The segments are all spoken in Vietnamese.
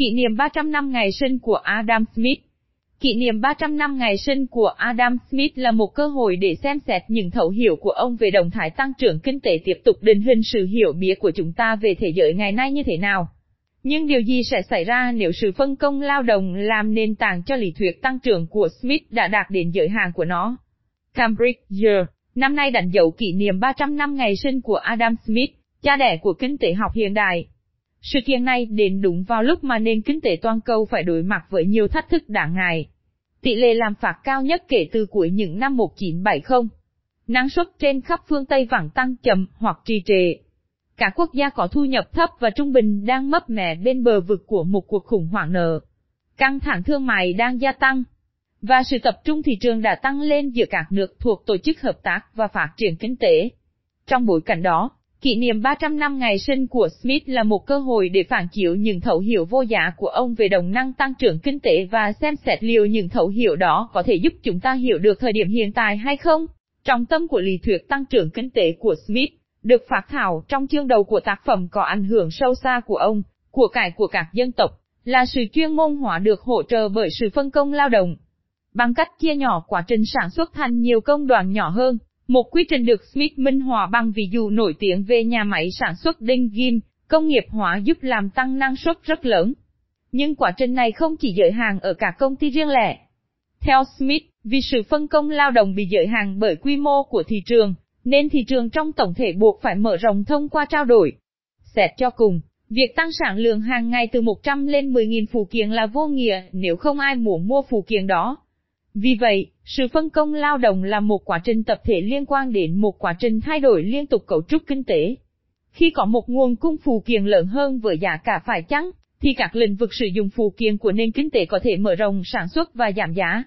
Kỷ niệm 300 năm ngày sinh của Adam Smith Kỷ niệm 300 năm ngày sinh của Adam Smith là một cơ hội để xem xét những thấu hiểu của ông về động thái tăng trưởng kinh tế tiếp tục định hình sự hiểu biết của chúng ta về thế giới ngày nay như thế nào. Nhưng điều gì sẽ xảy ra nếu sự phân công lao động làm nền tảng cho lý thuyết tăng trưởng của Smith đã đạt đến giới hạn của nó? Cambridge Year Năm nay đánh dấu kỷ niệm 300 năm ngày sinh của Adam Smith, cha đẻ của kinh tế học hiện đại. Sự kiện này đến đúng vào lúc mà nền kinh tế toàn cầu phải đối mặt với nhiều thách thức đáng ngại. Tỷ lệ làm phạt cao nhất kể từ cuối những năm 1970. Năng suất trên khắp phương Tây vẫn tăng chậm hoặc trì trệ. Cả quốc gia có thu nhập thấp và trung bình đang mấp mẻ bên bờ vực của một cuộc khủng hoảng nợ. Căng thẳng thương mại đang gia tăng. Và sự tập trung thị trường đã tăng lên giữa các nước thuộc Tổ chức Hợp tác và Phát triển Kinh tế. Trong bối cảnh đó, Kỷ niệm 300 năm ngày sinh của Smith là một cơ hội để phản chiếu những thấu hiểu vô giá của ông về động năng tăng trưởng kinh tế và xem xét liệu những thấu hiểu đó có thể giúp chúng ta hiểu được thời điểm hiện tại hay không. Trọng tâm của lý thuyết tăng trưởng kinh tế của Smith được phát thảo trong chương đầu của tác phẩm có ảnh hưởng sâu xa của ông, của cải của các dân tộc, là sự chuyên môn hóa được hỗ trợ bởi sự phân công lao động. Bằng cách chia nhỏ quá trình sản xuất thành nhiều công đoạn nhỏ hơn, một quy trình được Smith minh họa bằng ví dụ nổi tiếng về nhà máy sản xuất đinh ghim, công nghiệp hóa giúp làm tăng năng suất rất lớn. Nhưng quá trình này không chỉ giới hạn ở cả công ty riêng lẻ. Theo Smith, vì sự phân công lao động bị giới hạn bởi quy mô của thị trường, nên thị trường trong tổng thể buộc phải mở rộng thông qua trao đổi. Xét cho cùng, việc tăng sản lượng hàng ngày từ 100 lên 10.000 phụ kiện là vô nghĩa nếu không ai muốn mua phụ kiện đó. Vì vậy, sự phân công lao động là một quá trình tập thể liên quan đến một quá trình thay đổi liên tục cấu trúc kinh tế. Khi có một nguồn cung phụ kiện lớn hơn với giá cả phải chăng, thì các lĩnh vực sử dụng phụ kiện của nền kinh tế có thể mở rộng sản xuất và giảm giá.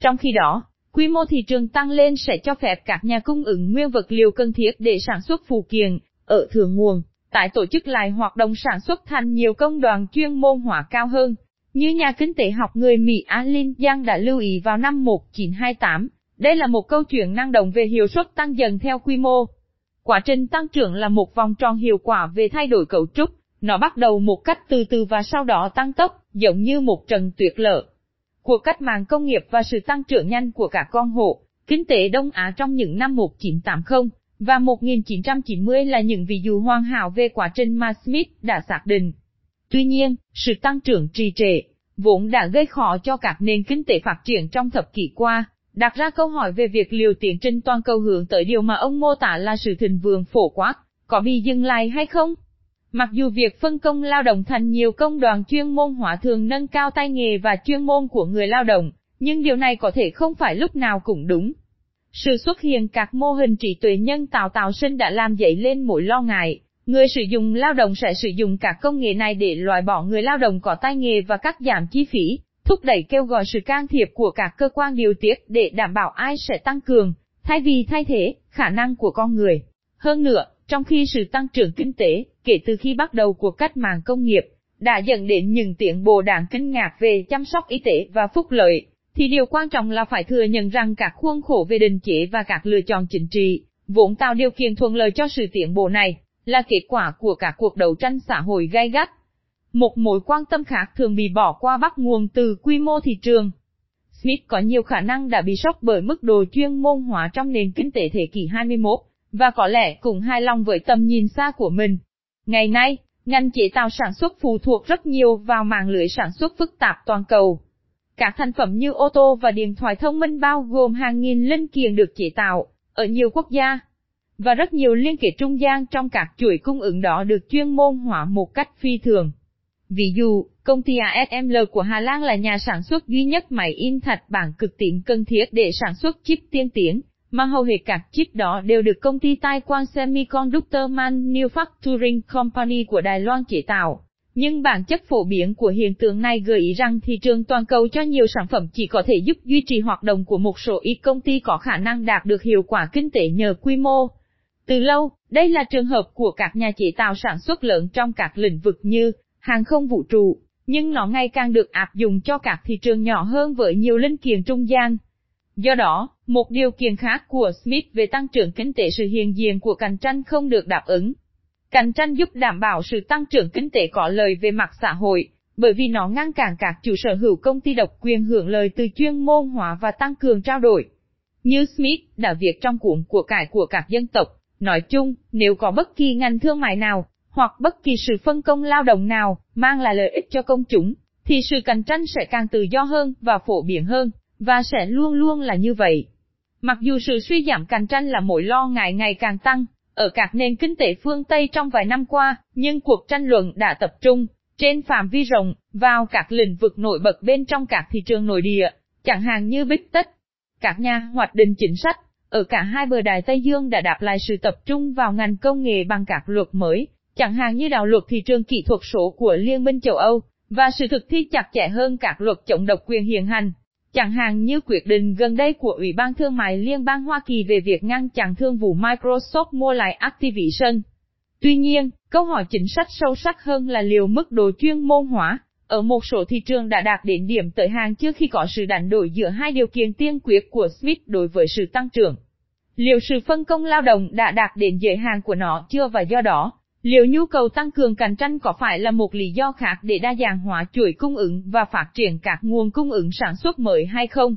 Trong khi đó, quy mô thị trường tăng lên sẽ cho phép các nhà cung ứng nguyên vật liệu cần thiết để sản xuất phụ kiện, ở thượng nguồn, tại tổ chức lại hoạt động sản xuất thành nhiều công đoàn chuyên môn hóa cao hơn, như nhà kinh tế học người Mỹ Alin Yang đã lưu ý vào năm 1928, đây là một câu chuyện năng động về hiệu suất tăng dần theo quy mô. Quá trình tăng trưởng là một vòng tròn hiệu quả về thay đổi cấu trúc, nó bắt đầu một cách từ từ và sau đó tăng tốc, giống như một trận tuyệt lở. Cuộc cách mạng công nghiệp và sự tăng trưởng nhanh của cả con hộ, kinh tế Đông Á trong những năm 1980 và 1990 là những ví dụ hoàn hảo về quá trình mà Smith đã xác định. Tuy nhiên, sự tăng trưởng trì trệ, vốn đã gây khó cho các nền kinh tế phát triển trong thập kỷ qua, đặt ra câu hỏi về việc liều tiến trình toàn cầu hướng tới điều mà ông mô tả là sự thịnh vượng phổ quát, có bị dừng lại hay không? Mặc dù việc phân công lao động thành nhiều công đoàn chuyên môn hóa thường nâng cao tay nghề và chuyên môn của người lao động, nhưng điều này có thể không phải lúc nào cũng đúng. Sự xuất hiện các mô hình trí tuệ nhân tạo tạo sinh đã làm dậy lên mối lo ngại, Người sử dụng lao động sẽ sử dụng các công nghệ này để loại bỏ người lao động có tay nghề và cắt giảm chi phí, thúc đẩy kêu gọi sự can thiệp của các cơ quan điều tiết để đảm bảo ai sẽ tăng cường, thay vì thay thế, khả năng của con người. Hơn nữa, trong khi sự tăng trưởng kinh tế, kể từ khi bắt đầu cuộc cách mạng công nghiệp, đã dẫn đến những tiến bộ đáng kinh ngạc về chăm sóc y tế và phúc lợi, thì điều quan trọng là phải thừa nhận rằng các khuôn khổ về định chế và các lựa chọn chính trị, vốn tạo điều kiện thuận lợi cho sự tiến bộ này là kết quả của cả cuộc đấu tranh xã hội gai gắt. Một mối quan tâm khác thường bị bỏ qua bắt nguồn từ quy mô thị trường. Smith có nhiều khả năng đã bị sốc bởi mức độ chuyên môn hóa trong nền kinh tế thế kỷ 21, và có lẽ cũng hài lòng với tầm nhìn xa của mình. Ngày nay, ngành chế tạo sản xuất phụ thuộc rất nhiều vào mạng lưới sản xuất phức tạp toàn cầu. Các thành phẩm như ô tô và điện thoại thông minh bao gồm hàng nghìn linh kiện được chế tạo ở nhiều quốc gia, và rất nhiều liên kết trung gian trong các chuỗi cung ứng đó được chuyên môn hóa một cách phi thường. Ví dụ, công ty ASML của Hà Lan là nhà sản xuất duy nhất máy in thạch bản cực tiện cần thiết để sản xuất chip tiên tiến, mà hầu hết các chip đó đều được công ty Taiwan Semiconductor Manufacturing Company của Đài Loan chế tạo. Nhưng bản chất phổ biến của hiện tượng này gợi ý rằng thị trường toàn cầu cho nhiều sản phẩm chỉ có thể giúp duy trì hoạt động của một số ít công ty có khả năng đạt được hiệu quả kinh tế nhờ quy mô, từ lâu, đây là trường hợp của các nhà chế tạo sản xuất lớn trong các lĩnh vực như hàng không vũ trụ, nhưng nó ngày càng được áp dụng cho các thị trường nhỏ hơn với nhiều linh kiện trung gian. Do đó, một điều kiện khác của Smith về tăng trưởng kinh tế sự hiện diện của cạnh tranh không được đáp ứng. Cạnh tranh giúp đảm bảo sự tăng trưởng kinh tế có lợi về mặt xã hội, bởi vì nó ngăn cản các chủ sở hữu công ty độc quyền hưởng lợi từ chuyên môn hóa và tăng cường trao đổi. Như Smith đã viết trong cuốn của cải của các dân tộc, nói chung, nếu có bất kỳ ngành thương mại nào, hoặc bất kỳ sự phân công lao động nào, mang lại lợi ích cho công chúng, thì sự cạnh tranh sẽ càng tự do hơn và phổ biến hơn, và sẽ luôn luôn là như vậy. Mặc dù sự suy giảm cạnh tranh là mối lo ngại ngày càng tăng, ở các nền kinh tế phương Tây trong vài năm qua, nhưng cuộc tranh luận đã tập trung, trên phạm vi rộng, vào các lĩnh vực nổi bật bên trong các thị trường nội địa, chẳng hạn như Big Tech. Các nhà hoạch định chính sách, ở cả hai bờ đài Tây Dương đã đạp lại sự tập trung vào ngành công nghệ bằng các luật mới, chẳng hạn như đạo luật thị trường kỹ thuật số của Liên minh châu Âu, và sự thực thi chặt chẽ hơn các luật chống độc quyền hiện hành. Chẳng hạn như quyết định gần đây của Ủy ban Thương mại Liên bang Hoa Kỳ về việc ngăn chặn thương vụ Microsoft mua lại Activision. Tuy nhiên, câu hỏi chính sách sâu sắc hơn là liệu mức độ chuyên môn hóa, ở một số thị trường đã đạt đến điểm tới hàng trước khi có sự đánh đổi giữa hai điều kiện tiên quyết của Smith đối với sự tăng trưởng. Liệu sự phân công lao động đã đạt đến giới hạn của nó chưa và do đó, liệu nhu cầu tăng cường cạnh tranh có phải là một lý do khác để đa dạng hóa chuỗi cung ứng và phát triển các nguồn cung ứng sản xuất mới hay không?